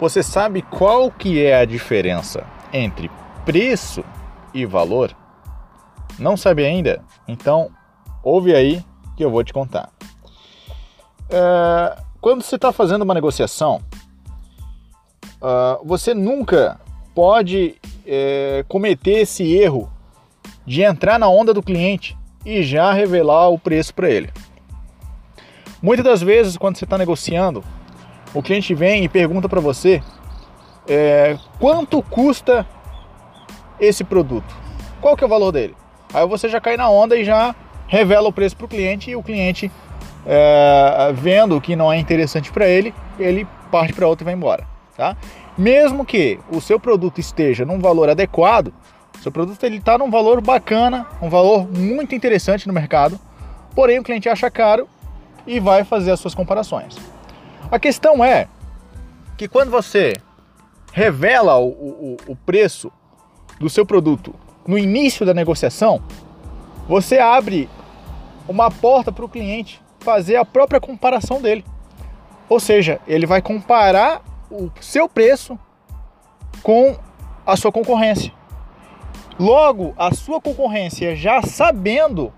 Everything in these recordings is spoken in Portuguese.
Você sabe qual que é a diferença entre preço e valor? Não sabe ainda? Então ouve aí que eu vou te contar. É, quando você está fazendo uma negociação, uh, você nunca pode é, cometer esse erro de entrar na onda do cliente e já revelar o preço para ele. Muitas das vezes, quando você está negociando, o cliente vem e pergunta para você é, quanto custa esse produto, qual que é o valor dele. Aí você já cai na onda e já revela o preço para o cliente e o cliente é, vendo que não é interessante para ele, ele parte para outro e vai embora, tá? Mesmo que o seu produto esteja num valor adequado, seu produto ele está num valor bacana, um valor muito interessante no mercado, porém o cliente acha caro e vai fazer as suas comparações. A questão é que quando você revela o, o, o preço do seu produto no início da negociação, você abre uma porta para o cliente fazer a própria comparação dele. Ou seja, ele vai comparar o seu preço com a sua concorrência. Logo, a sua concorrência já sabendo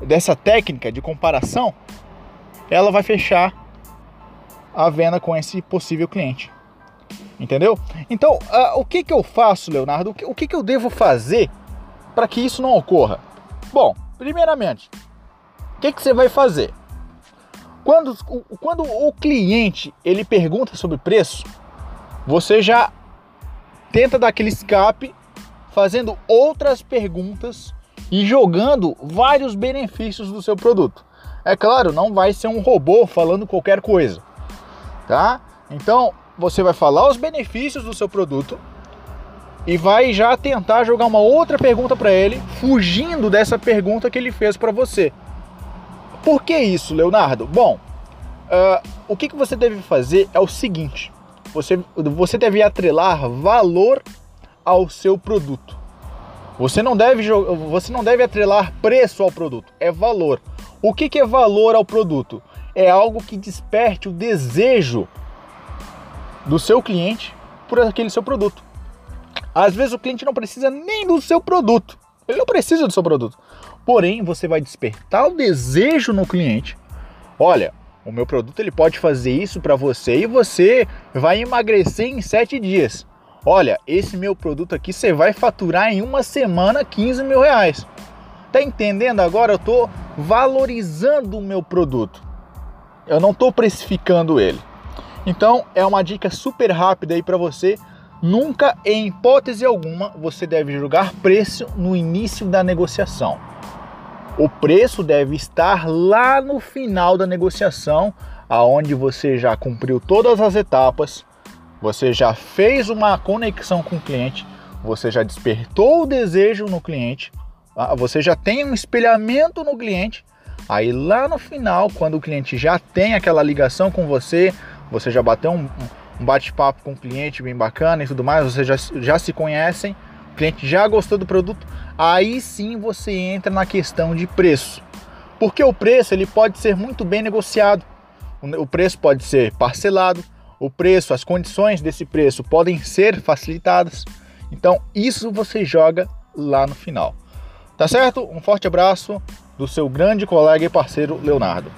dessa técnica de comparação, ela vai fechar a venda com esse possível cliente. Entendeu? Então, uh, o que, que eu faço, Leonardo? O que, o que, que eu devo fazer para que isso não ocorra? Bom, primeiramente, o que, que você vai fazer? Quando, quando o cliente ele pergunta sobre preço, você já tenta dar aquele escape fazendo outras perguntas e jogando vários benefícios do seu produto. É claro, não vai ser um robô falando qualquer coisa tá? Então você vai falar os benefícios do seu produto e vai já tentar jogar uma outra pergunta para ele, fugindo dessa pergunta que ele fez para você. Por que isso, Leonardo? Bom, uh, o que, que você deve fazer é o seguinte: você, você deve atrelar valor ao seu produto. Você não deve você não deve atrelar preço ao produto, é valor. O que, que é valor ao produto? É algo que desperte o desejo do seu cliente por aquele seu produto. Às vezes o cliente não precisa nem do seu produto, ele não precisa do seu produto. Porém, você vai despertar o desejo no cliente. Olha, o meu produto ele pode fazer isso para você e você vai emagrecer em sete dias. Olha, esse meu produto aqui você vai faturar em uma semana 15 mil reais. Tá entendendo agora? Eu tô valorizando o meu produto. Eu não estou precificando ele. Então é uma dica super rápida aí para você. Nunca, em hipótese alguma, você deve julgar preço no início da negociação. O preço deve estar lá no final da negociação, aonde você já cumpriu todas as etapas, você já fez uma conexão com o cliente, você já despertou o desejo no cliente, ah, você já tem um espelhamento no cliente Aí lá no final, quando o cliente já tem aquela ligação com você, você já bateu um, um bate-papo com o cliente bem bacana e tudo mais, vocês já, já se conhecem, o cliente já gostou do produto, aí sim você entra na questão de preço. Porque o preço ele pode ser muito bem negociado. O preço pode ser parcelado, o preço, as condições desse preço podem ser facilitadas. Então, isso você joga lá no final. Tá certo? Um forte abraço do seu grande colega e parceiro Leonardo.